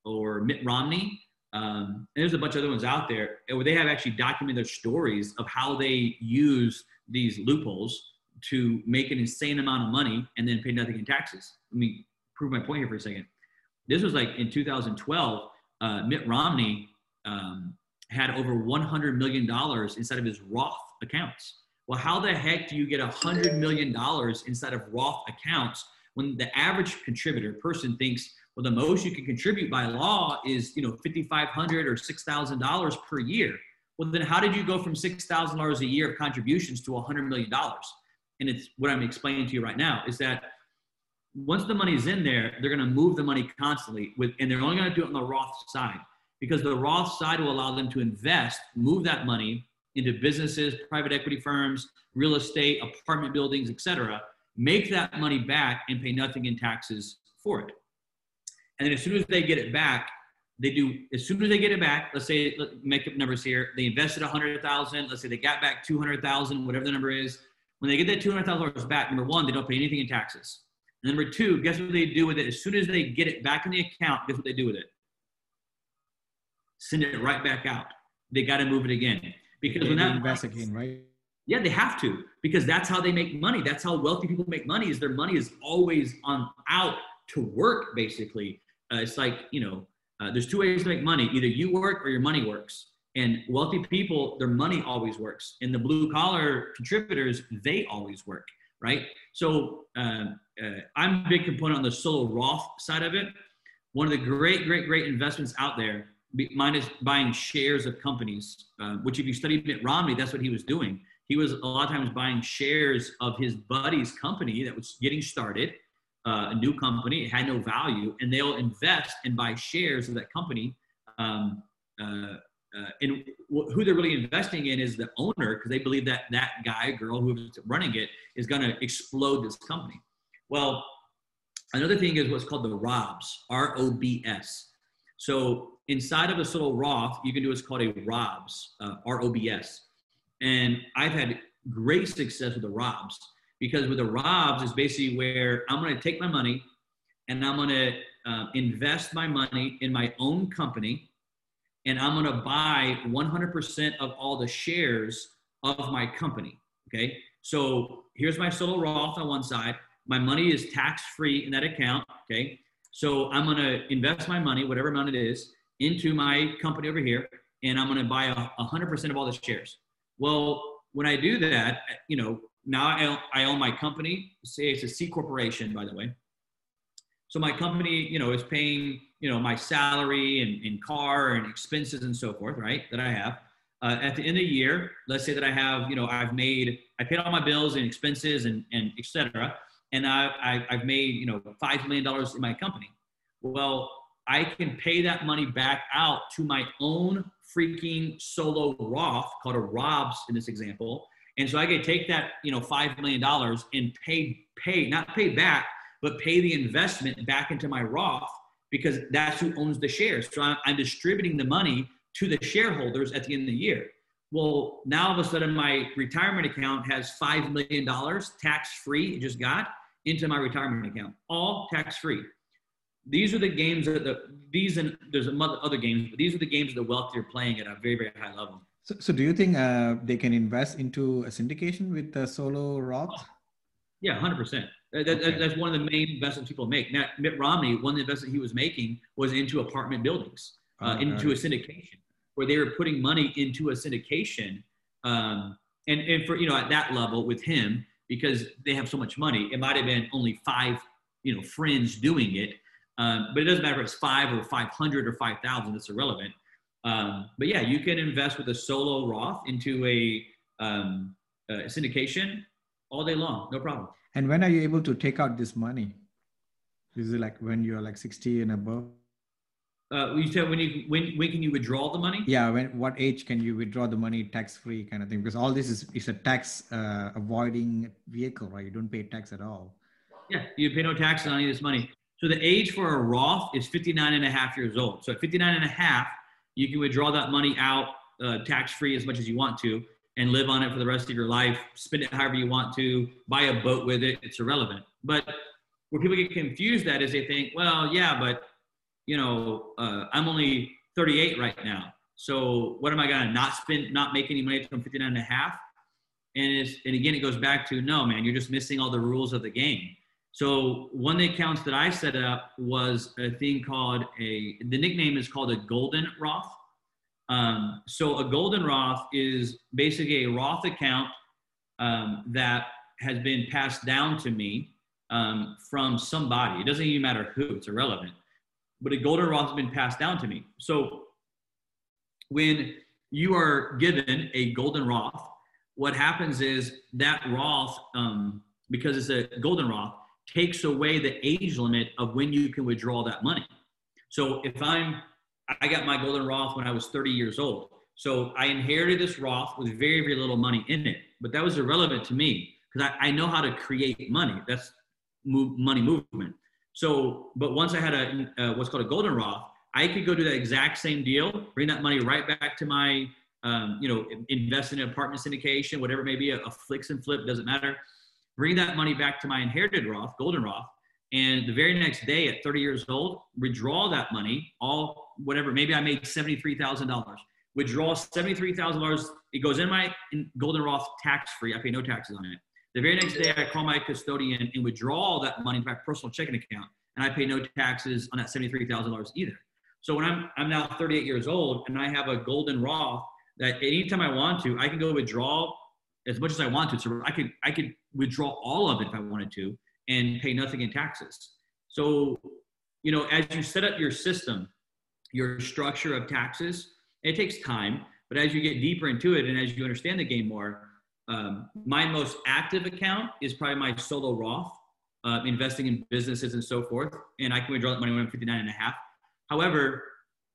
or Mitt Romney. Um, and there's a bunch of other ones out there where they have actually documented their stories of how they use these loopholes to make an insane amount of money and then pay nothing in taxes. Let me prove my point here for a second. This was like in 2012, uh, Mitt Romney um, had over $100 million inside of his Roth accounts. Well, how the heck do you get $100 million inside of Roth accounts when the average contributor person thinks, well, the most you can contribute by law is, you know, 5,500 or $6,000 per year. Well, then how did you go from $6,000 a year of contributions to $100 million? And it's what I'm explaining to you right now is that once the money's in there, they're going to move the money constantly with, and they're only going to do it on the Roth side because the Roth side will allow them to invest, move that money into businesses, private equity firms, real estate, apartment buildings, etc. Make that money back and pay nothing in taxes for it. And then as soon as they get it back, they do as soon as they get it back. Let's say make up numbers here. They invested a hundred thousand. Let's say they got back two hundred thousand, whatever the number is. When they get that two hundred thousand dollars back, number one, they don't pay anything in taxes. And number two, guess what they do with it? As soon as they get it back in the account, guess what they do with it? Send it right back out. They got to move it again because they when that invest again, right? Yeah, they have to because that's how they make money. That's how wealthy people make money. Is their money is always on out to work. Basically, uh, it's like you know, uh, there's two ways to make money: either you work or your money works. And wealthy people, their money always works. And the blue collar contributors, they always work, right? So uh, uh, I'm a big component on the solo Roth side of it. One of the great, great, great investments out there, minus buying shares of companies, uh, which if you study Mitt Romney, that's what he was doing he was a lot of times buying shares of his buddy's company that was getting started, uh, a new company, it had no value, and they'll invest and buy shares of that company. Um, uh, uh, and who they're really investing in is the owner because they believe that that guy, girl who's running it is going to explode this company. Well, another thing is what's called the ROBS, R O B S. So inside of a solo Roth, you can do what's called a ROBS, uh, R O B S. And I've had great success with the ROBS because with the ROBS is basically where I'm going to take my money and I'm going to uh, invest my money in my own company and I'm going to buy 100% of all the shares of my company. Okay. So here's my solo Roth on one side. My money is tax free in that account. Okay. So I'm going to invest my money, whatever amount it is, into my company over here, and I'm going to buy 100% of all the shares. Well, when I do that, you know, now I, I own my company. Say it's a C corporation, by the way. So my company, you know, is paying, you know, my salary and, and car and expenses and so forth, right? That I have. Uh, at the end of the year, let's say that I have, you know, I've made, I paid all my bills and expenses and, and et cetera. And I, I, I've made, you know, $5 million in my company. Well, I can pay that money back out to my own freaking solo Roth called a ROBS in this example. And so I could take that, you know, $5 million and pay, pay, not pay back, but pay the investment back into my Roth because that's who owns the shares. So I'm, I'm distributing the money to the shareholders at the end of the year. Well, now all of a sudden my retirement account has $5 million tax free, it just got into my retirement account, all tax free these are the games that the these and there's other games, but these are the games that the wealthy are playing at a very very high level. So, so do you think uh, they can invest into a syndication with the solo Roth? Yeah, hundred percent. That, okay. That's one of the main investments people make. Now, Mitt Romney, one of the investments he was making was into apartment buildings, uh, oh, into right. a syndication, where they were putting money into a syndication, um, and and for you know at that level with him because they have so much money, it might have been only five you know friends doing it um, but it doesn't matter if it's five or 500 or 5,000, it's irrelevant. Um, but yeah, you can invest with a solo Roth into a, um, a, syndication all day long, no problem. And when are you able to take out this money? Is it like when you're like 60 and above? Uh, you said when you when when can you withdraw the money? Yeah, when what age can you withdraw the money tax free kind of thing? Because all this is is a tax uh, avoiding vehicle, right? You don't pay tax at all. Yeah, you pay no tax on any of this money. So the age for a Roth is 59 and a half years old. So at 59 and a half, you can withdraw that money out uh, tax free as much as you want to and live on it for the rest of your life, spend it however you want to, buy a boat with it. It's irrelevant. But where people get confused that is they think, well, yeah, but you know, uh, I'm only 38 right now. So what am I to not spend, not make any money until I'm 59 and a half? And, it's, and again, it goes back to, no, man, you're just missing all the rules of the game. So one of the accounts that I set up was a thing called a, the nickname is called a golden Roth. Um, so a golden Roth is basically a Roth account um, that has been passed down to me um, from somebody. It doesn't even matter who; it's irrelevant. But a golden Roth has been passed down to me. So when you are given a golden Roth, what happens is that Roth, um, because it's a golden Roth, takes away the age limit of when you can withdraw that money. So if I'm, I got my golden Roth when I was 30 years old. So I inherited this Roth with very, very little money in it, but that was irrelevant to me because I, I know how to create money. That's move, money movement. So, but once I had a uh, what's called a golden Roth, I could go do that exact same deal, bring that money right back to my, um, you know, invest in an apartment syndication, whatever it may be, a, a flicks and flip, doesn't matter. Bring that money back to my inherited Roth, golden Roth, and the very next day at 30 years old, withdraw that money, all whatever, maybe I made $73,000. Withdraw $73,000. It goes in my golden Roth tax free. I pay no taxes on it. The very next day, I call my custodian and withdraw that money into my personal checking account, and I pay no taxes on that $73,000 either. So when I'm, I'm now 38 years old and I have a golden Roth that anytime I want to, I can go withdraw as much as I want to. So I could, I could withdraw all of it if I wanted to and pay nothing in taxes. So, you know, as you set up your system, your structure of taxes, it takes time, but as you get deeper into it and as you understand the game more, um, my most active account is probably my solo Roth, uh, investing in businesses and so forth. And I can withdraw that money when I'm 59 and a half. However,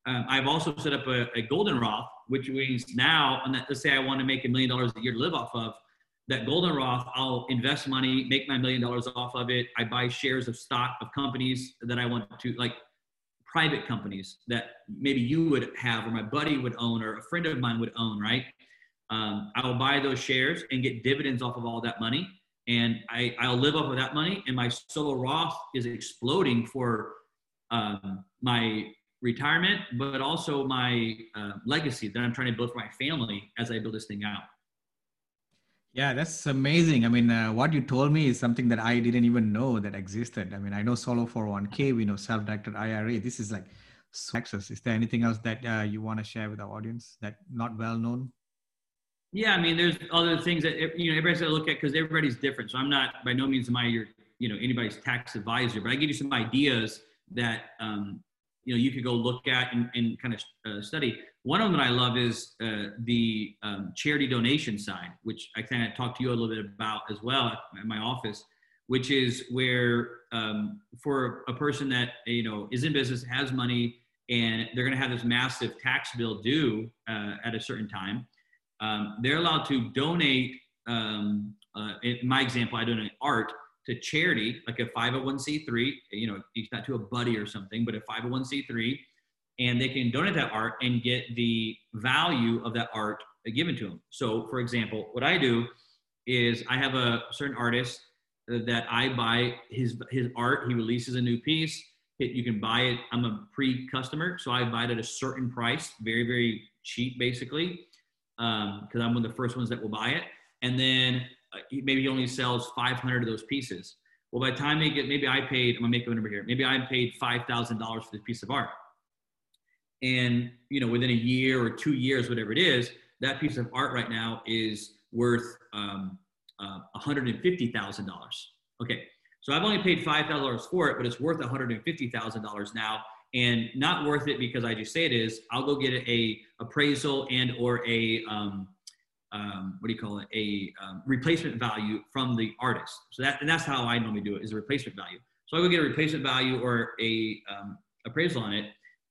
um, I've also set up a, a, golden Roth, which means now, that, let's say I want to make a million dollars a year to live off of, that golden Roth, I'll invest money, make my million dollars off of it. I buy shares of stock of companies that I want to, like private companies that maybe you would have, or my buddy would own, or a friend of mine would own, right? Um, I will buy those shares and get dividends off of all that money. And I, I'll live off of that money. And my solo Roth is exploding for um, my retirement, but also my uh, legacy that I'm trying to build for my family as I build this thing out. Yeah, that's amazing. I mean, uh, what you told me is something that I didn't even know that existed. I mean, I know solo 401k, we know self-directed IRA. This is like access. Is there anything else that uh, you want to share with our audience that not well known? Yeah, I mean, there's other things that you know everybody's got to look at because everybody's different. So I'm not by no means am I your you know anybody's tax advisor, but I give you some ideas that um, you know you could go look at and, and kind of uh, study. One of them that I love is uh, the um, charity donation side, which I kind of talked to you a little bit about as well at my office, which is where um, for a person that you know is in business, has money, and they're going to have this massive tax bill due uh, at a certain time, um, they're allowed to donate. Um, uh, in my example, I donate art to charity, like a 501c3. You know, not to a buddy or something, but a 501c3 and they can donate that art and get the value of that art given to them. So, for example, what I do is I have a certain artist that I buy his his art. He releases a new piece. You can buy it. I'm a pre-customer, so I buy it at a certain price, very very cheap, basically, because um, I'm one of the first ones that will buy it. And then uh, maybe he only sells 500 of those pieces. Well, by the time they get, maybe I paid. I'm gonna make a number here. Maybe I paid five thousand dollars for this piece of art and you know within a year or two years whatever it is that piece of art right now is worth um, uh, $150000 okay so i've only paid $5000 for it but it's worth $150000 now and not worth it because i just say it is i'll go get a appraisal and or a um, um, what do you call it a um, replacement value from the artist so that and that's how i normally do it is a replacement value so i go get a replacement value or a um, appraisal on it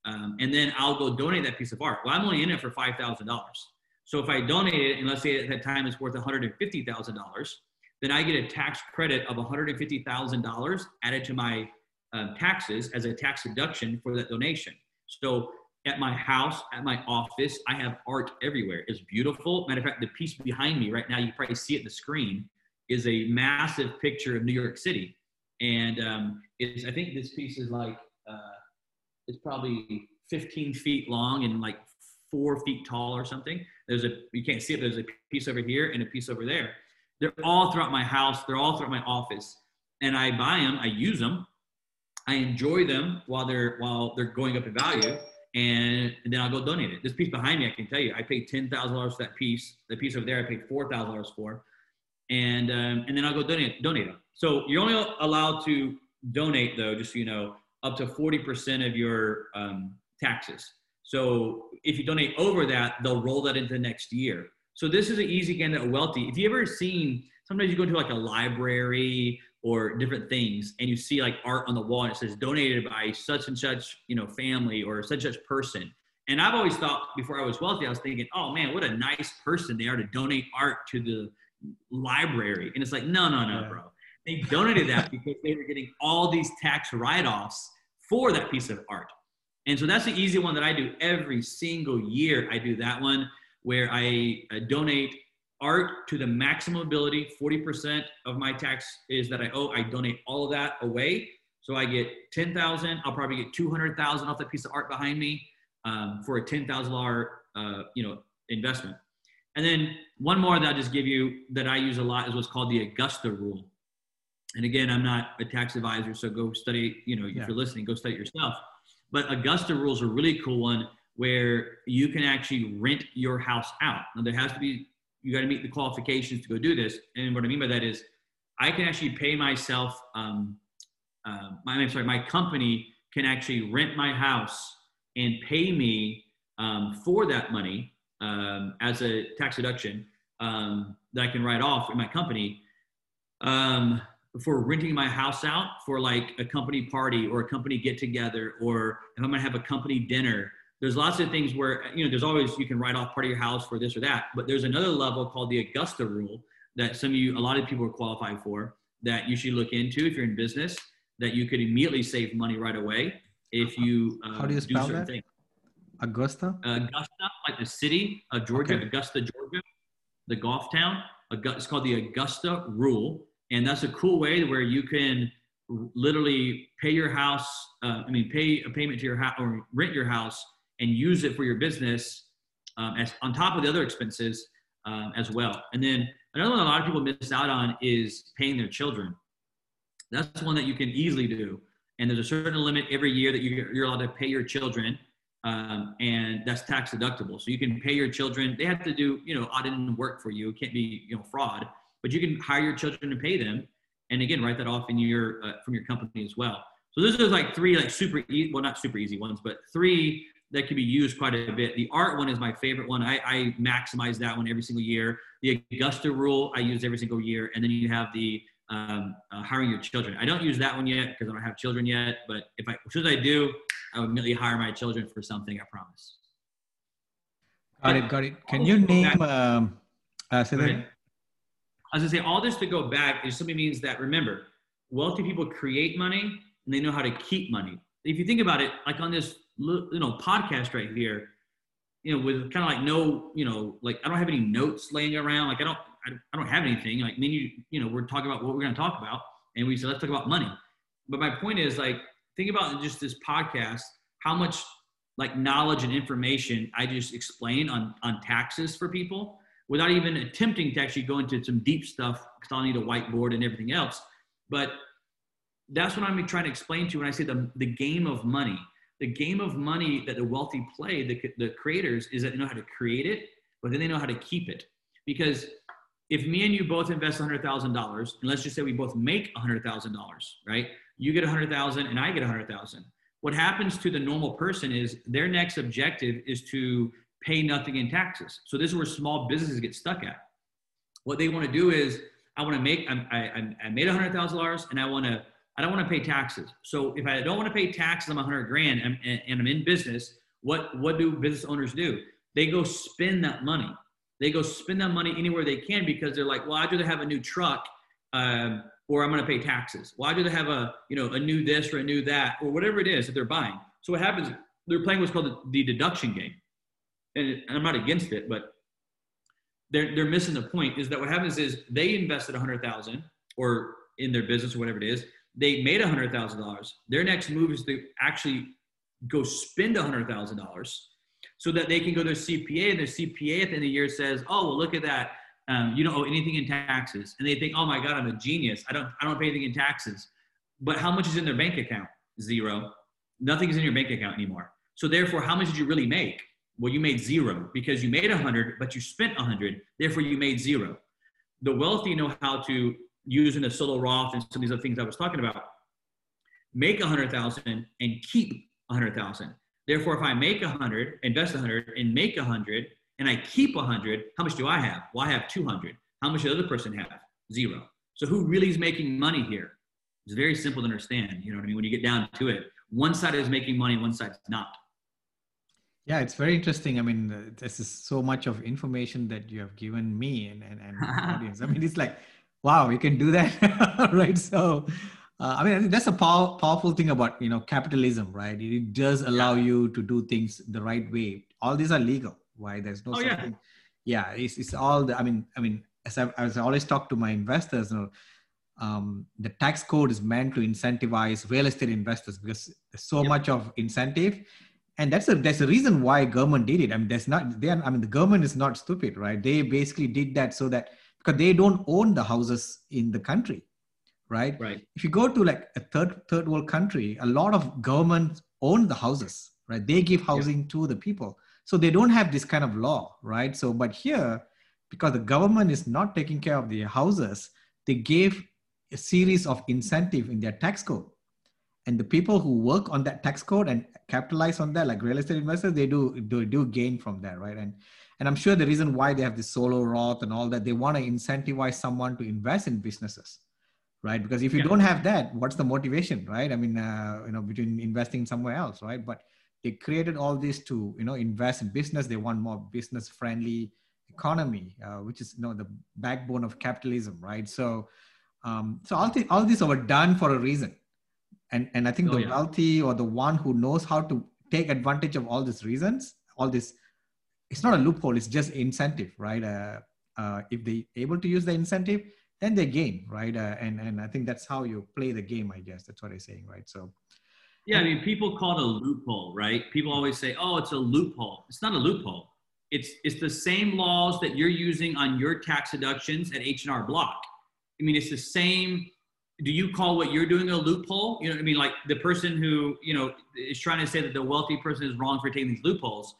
um, and then I'll go donate that piece of art. Well, I'm only in it for five thousand dollars. So if I donate it, and let's say at that time it's worth one hundred and fifty thousand dollars, then I get a tax credit of one hundred and fifty thousand dollars added to my uh, taxes as a tax deduction for that donation. So at my house, at my office, I have art everywhere. It's beautiful. Matter of fact, the piece behind me right now, you probably see it in the screen, is a massive picture of New York City. And um, it's, I think this piece is like. Uh, is probably 15 feet long and like four feet tall or something. There's a, you can't see it, there's a piece over here and a piece over there. They're all throughout my house, they're all throughout my office. And I buy them, I use them, I enjoy them while they're while they're going up in value. And, then I'll go donate it. This piece behind me, I can tell you, I paid ten thousand dollars for that piece. The piece over there, I paid four thousand dollars for, and um, and then I'll go donate donate them. So you're only allowed to donate though, just so you know, up to forty percent of your um, taxes. So if you donate over that, they'll roll that into the next year. So this is an easy that wealthy. If you ever seen, sometimes you go to like a library or different things and you see like art on the wall and it says donated by such and such, you know, family or such and such person. And I've always thought before I was wealthy, I was thinking, oh man, what a nice person they are to donate art to the library. And it's like, no, no, no, yeah. bro. They donated that [LAUGHS] because they were getting all these tax write-offs for that piece of art. And so that's the easy one that I do every single year. I do that one where I uh, donate art to the maximum ability. 40% of my tax is that I owe. I donate all of that away. So I get 10,000. I'll probably get 200,000 off that piece of art behind me um, for a $10,000, uh, you know, investment. And then one more that I'll just give you that I use a lot is what's called the Augusta rule. And again, I'm not a tax advisor, so go study, you know, if yeah. you're listening, go study yourself. But Augusta rules are a really cool one where you can actually rent your house out. Now there has to be you got to meet the qualifications to go do this. And what I mean by that is, I can actually pay myself. Um, uh, my, I'm sorry, my company can actually rent my house and pay me um, for that money um, as a tax deduction um, that I can write off in my company um, for renting my house out for like a company party or a company get together or if I'm gonna have a company dinner there's lots of things where you know there's always you can write off part of your house for this or that but there's another level called the augusta rule that some of you a lot of people are qualified for that you should look into if you're in business that you could immediately save money right away if you uh, how do you spell do that things. augusta augusta like the city of georgia okay. augusta georgia the golf town it's called the augusta rule and that's a cool way where you can literally pay your house uh, i mean pay a payment to your house or rent your house and use it for your business um, as on top of the other expenses um, as well. And then another one a lot of people miss out on is paying their children. That's one that you can easily do. And there's a certain limit every year that you're, allowed to pay your children. Um, and that's tax deductible. So you can pay your children. They have to do, you know, audit work for you. It can't be, you know, fraud, but you can hire your children and pay them. And again, write that off in your, uh, from your company as well. So those are like three, like super easy, well, not super easy ones, but three that can be used quite a bit. The art one is my favorite one. I, I maximize that one every single year. The Augusta rule I use every single year, and then you have the um, uh, hiring your children. I don't use that one yet because I don't have children yet. But if I, as I do, I would immediately hire my children for something. I promise. Got it. Got it. Can you name? Um, uh, say that. I was gonna say all this to go back is simply means that remember, wealthy people create money and they know how to keep money. If you think about it, like on this you know podcast right here you know with kind of like no you know like i don't have any notes laying around like i don't i, don't have anything like me you you know we're talking about what we're going to talk about and we said let's talk about money. But my point is like think about just this podcast how much like knowledge and information i just explain on on taxes for people without even attempting to actually go into some deep stuff because i'll need a whiteboard and everything else. But that's what i'm trying to explain to you when i say the, the game of money the game of money that the wealthy play, the, the creators, is that they know how to create it, but then they know how to keep it. Because if me and you both invest $100,000, and let's just say we both make $100,000, right? You get 100,000 and I get 100,000. What happens to the normal person is their next objective is to pay nothing in taxes. So this is where small businesses get stuck at. What they want to do is, I want to make, I, I, I made $100,000 and I want to I don't want to pay taxes. So if I don't want to pay taxes on 100 grand and, and I'm in business, what, what do business owners do? They go spend that money. They go spend that money anywhere they can because they're like, well, I'd rather have a new truck um, or I'm going to pay taxes. Well, I'd rather have a, you know, a new this or a new that or whatever it is that they're buying. So what happens, they're playing what's called the, deduction game. And, and I'm not against it, but they're, they're missing the point is that what happens is they invested 100,000 or in their business or whatever it is they made $100,000. Their next move is to actually go spend $100,000 so that they can go to their CPA and their CPA at the end of the year says, oh, well, look at that. Um, you don't owe anything in taxes. And they think, oh my God, I'm a genius. I don't, I don't pay anything in taxes. But how much is in their bank account? Zero. Nothing is in your bank account anymore. So therefore, how much did you really make? Well, you made zero because you made a hundred, but you spent a hundred. Therefore, you made zero. The wealthy know how to use in a solo Roth and some of these other things I was talking about. Make a hundred thousand and keep a hundred thousand. Therefore, if I make a hundred, invest a hundred, and make a hundred, and I keep a hundred, how much do I have? Well, I have two hundred. How much does the other person have? Zero. So who really is making money here? It's very simple to understand. You know what I mean? When you get down to it, one side is making money, one side's not. Yeah, it's very interesting. I mean, this is so much of information that you have given me and, and, and [LAUGHS] audience. I mean, it's like, wow, you can do that, [LAUGHS] right? So, uh, I mean, that's a pow- powerful thing about, you know, capitalism, right? It does allow yeah. you to do things the right way. All these are legal, right? There's no, oh, yeah. yeah, it's, it's all the, I mean, I mean, as I, as I always talk to my investors, you know, um, the tax code is meant to incentivize real estate investors because there's so yep. much of incentive and that's a that's a reason why government did it i mean there's not they i mean the government is not stupid right they basically did that so that because they don't own the houses in the country right? Right. If you go to like a third third world country a lot of governments own the houses right? They give housing yeah. to the people. So they don't have this kind of law right? So but here because the government is not taking care of the houses they gave a series of incentive in their tax code. And the people who work on that tax code and capitalize on that like real estate investors they do do, do gain from that right? And and i'm sure the reason why they have this solo roth and all that they want to incentivize someone to invest in businesses right? Because if you yeah. don't have that what's the motivation right? I mean uh, you know between investing somewhere else right? But they created all this to you know invest in business. They want more business friendly economy uh, which is you know the backbone of capitalism right? So um, so all, th- all these were done for a reason. And and i think oh, the yeah. wealthy or the one who knows how to take advantage of all these reasons all this it's not a loophole it's just incentive right? Uh, uh, if they able to use the incentive then they gain right? Uh, and and i think that's how you play the game i guess. That's what i'm saying right? So yeah i mean people call it a loophole right? People always say oh it's a loophole. It's not a loophole. It's it's the same laws that you're using on your tax deductions at h&r block. I mean it's the same do you call what you're doing a loophole? You know, I mean, like the person who you know is trying to say that the wealthy person is wrong for taking these loopholes.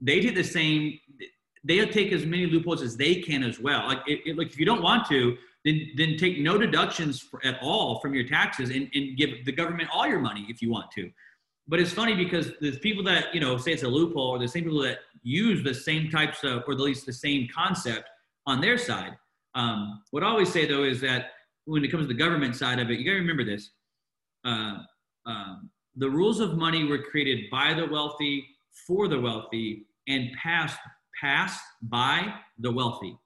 They did the same. They'll take as many loopholes as they can as well. Like, it, it, like if you don't want to, then then take no deductions for, at all from your taxes and, and give the government all your money if you want to. But it's funny because the people that you know say it's a loophole, or the same people that use the same types of, or at least the same concept on their side. Um, what I always say though is that when it comes to the government side of it, you got to remember this. Uh, um, the rules of money were created by the wealthy, for the wealthy, and passed passed by the wealthy.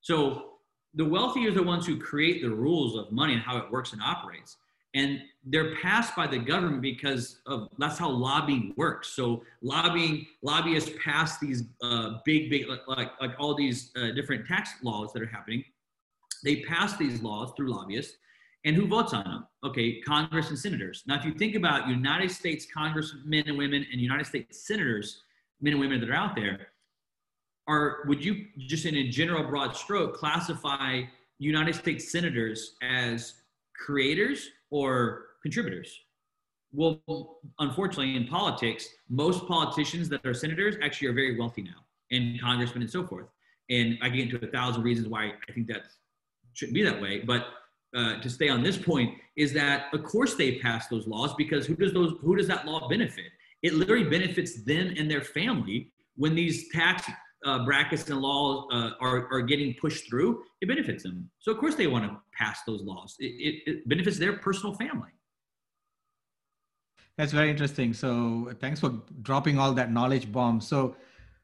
So the wealthy are the ones who create the rules of money and how it works and operates. And they're passed by the government because of that's how lobbying works. So lobbying lobbyists pass these uh, big, big like, like, all these uh, different tax laws that are happening they pass these laws through lobbyists. And who votes on them? Okay, Congress and senators. Now, if you think about United States congressmen and women and United States senators, men and women that are out there, are would you just in a general broad stroke classify United States senators as creators or contributors? Well, unfortunately, in politics, most politicians that are senators actually are very wealthy now, and congressmen and so forth. And I get into a thousand reasons why I think that shouldn't be that way. But uh, to stay on this point is that of course they pass those laws because who does those who does that law benefit? It literally benefits them and their family when these tax uh, brackets and laws uh, are, are getting pushed through. It benefits them. So of course they want to pass those laws. It, it, it benefits their personal family. That's very interesting. So thanks for dropping all that knowledge bomb. So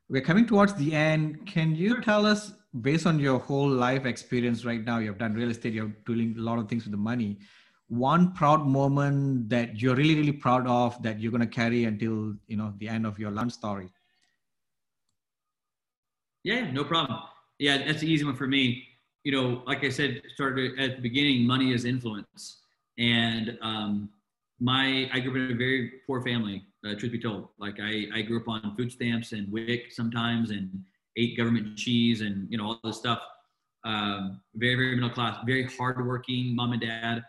we're coming towards the end. Can you tell us based on your whole life experience right now, you've done real estate, you're doing a lot of things with the money. One proud moment that you're really, really proud of that you're going to carry until you know the end of your lunch story. Yeah, no problem. Yeah, that's the easy one for me. You know, like I said, started at the beginning, money is influence, and um, my I grew up in a very poor family. Uh, truth be told, like I I grew up on food stamps and WIC sometimes, and ate government cheese and you know all this stuff. Um, very very middle class, very hardworking mom and dad,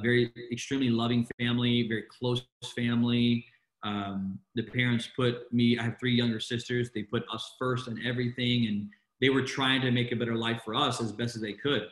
very extremely loving family, very close family. Um, the parents put me. I have three younger sisters. They put us first in everything, and they were trying to make a better life for us as best as they could.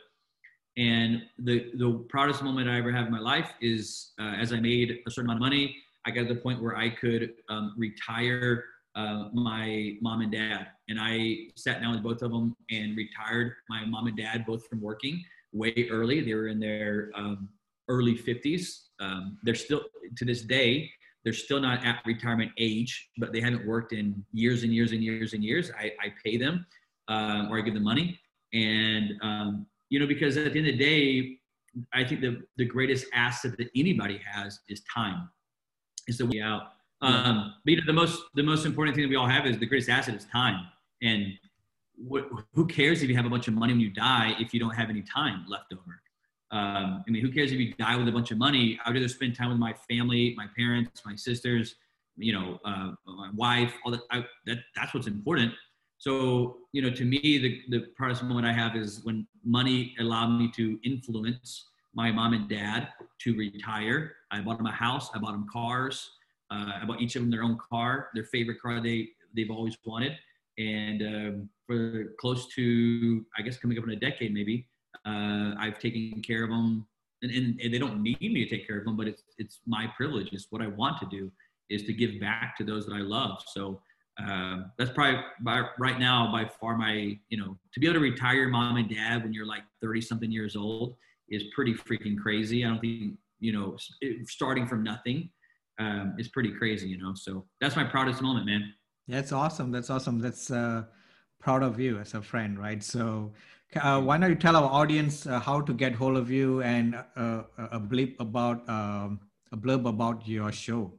And the the proudest moment I ever have in my life is uh, as I made a certain amount of money. I got to the point where I could um, retire uh, my mom and dad, and I sat down with both of them and retired my mom and dad both from working way early. They were in their um, early 50s. Um, they're still to this day they're still not at retirement age, but they haven't worked in years and years and years and years. I, I pay them um, or I give them money, and um, you know because at the end of the day, I think the the greatest asset that anybody has is time. Is the way out. Um, but you know, the most the most important thing that we all have is the greatest asset is time. And what, who cares if you have a bunch of money when you die if you don't have any time left over? Um, I mean, who cares if you die with a bunch of money? I'd rather spend time with my family, my parents, my sisters, you know, uh, my wife. All that, I, that that's what's important. So, you know, to me, the the proudest moment I have is when money allowed me to influence my mom and dad to retire. I bought them a house. I bought them cars. Uh, I bought each of them their own car, their favorite car they they've always wanted. And um, for close to, I guess, coming up in a decade, maybe, uh, I've taken care of them. And, and, and, they don't need me to take care of them, but it's it's my privilege. It's what I want to do is to give back to those that I love. So uh, that's probably by, right now by far my you know to be able to retire mom and dad when you're like 30 something years old is pretty freaking crazy. I don't think you know starting from nothing um, is pretty crazy, you know. So that's my proudest moment, man. That's awesome. That's awesome. That's uh, proud of you as a friend, right? So, uh, why don't you tell our audience uh, how to get hold of you and uh, a blip about um, a blurb about your show?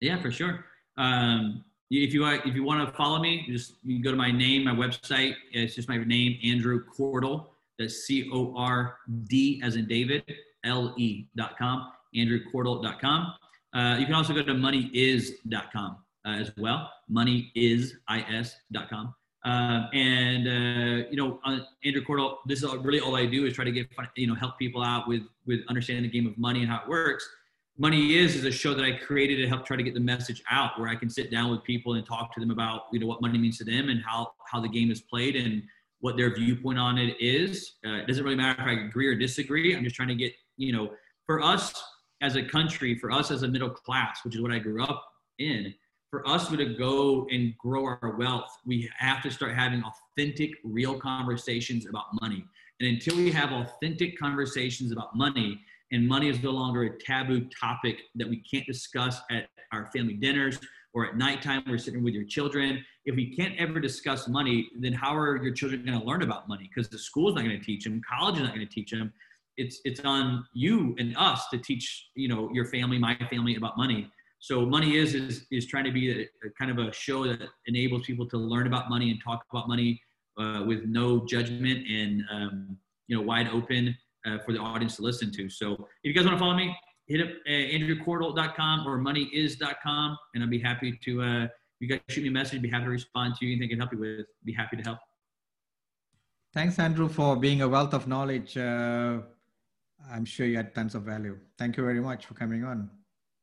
Yeah, for sure. Um, if you if you want to follow me, just you go to my name, my website. It's just my name, Andrew Cordle. That's C O R D as in David L E dot com. AndrewCordle.com. Uh, you can also go to moneyis.com uh, as well. Moneyis.com. Uh, and uh, you know, uh, Andrew Cordle, this is really all I do is try to get you know help people out with with understanding the game of money and how it works. Money is is a show that I created to help try to get the message out, where I can sit down with people and talk to them about you know what money means to them and how how the game is played and what their viewpoint on it is. Uh, it doesn't really matter if I agree or disagree. I'm just trying to get you know for us as a country, for us as a middle class, which is what I grew up in, for us to go and grow our wealth, we have to start having authentic, real conversations about money. And until we have authentic conversations about money, and money is no longer a taboo topic that we can't discuss at our family dinners or at nighttime we're sitting with your children. If we can't ever discuss money, then how are your children going to learn about money? Because the school's not going to teach them, college is not going to teach them it's it's on you and us to teach you know your family my family about money so money is is, is trying to be a, a kind of a show that enables people to learn about money and talk about money uh, with no judgment and um, you know wide open uh, for the audience to listen to so if you guys want to follow me hit up uh, andrewcordle.com or moneyis.com and i'll be happy to uh, you guys shoot me a message be happy to respond to you anything i can help you with be happy to help thanks andrew for being a wealth of knowledge uh, I'm sure you had tons of value. Thank you very much for coming on.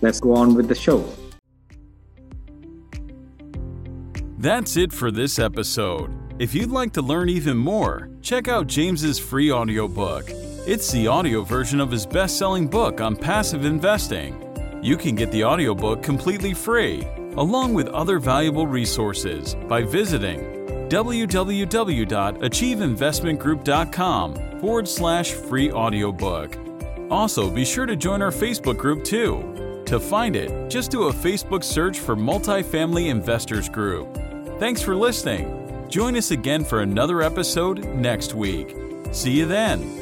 Let's go on with the show. That's it for this episode. If you'd like to learn even more, check out James's free audiobook. It's the audio version of his best-selling book on passive investing. You can get the audiobook completely free, along with other valuable resources, by visiting www.achieveinvestmentgroup.com forward slash free audiobook. Also, be sure to join our Facebook group too. To find it, just do a Facebook search for Multifamily Investors Group. Thanks for listening. Join us again for another episode next week. See you then.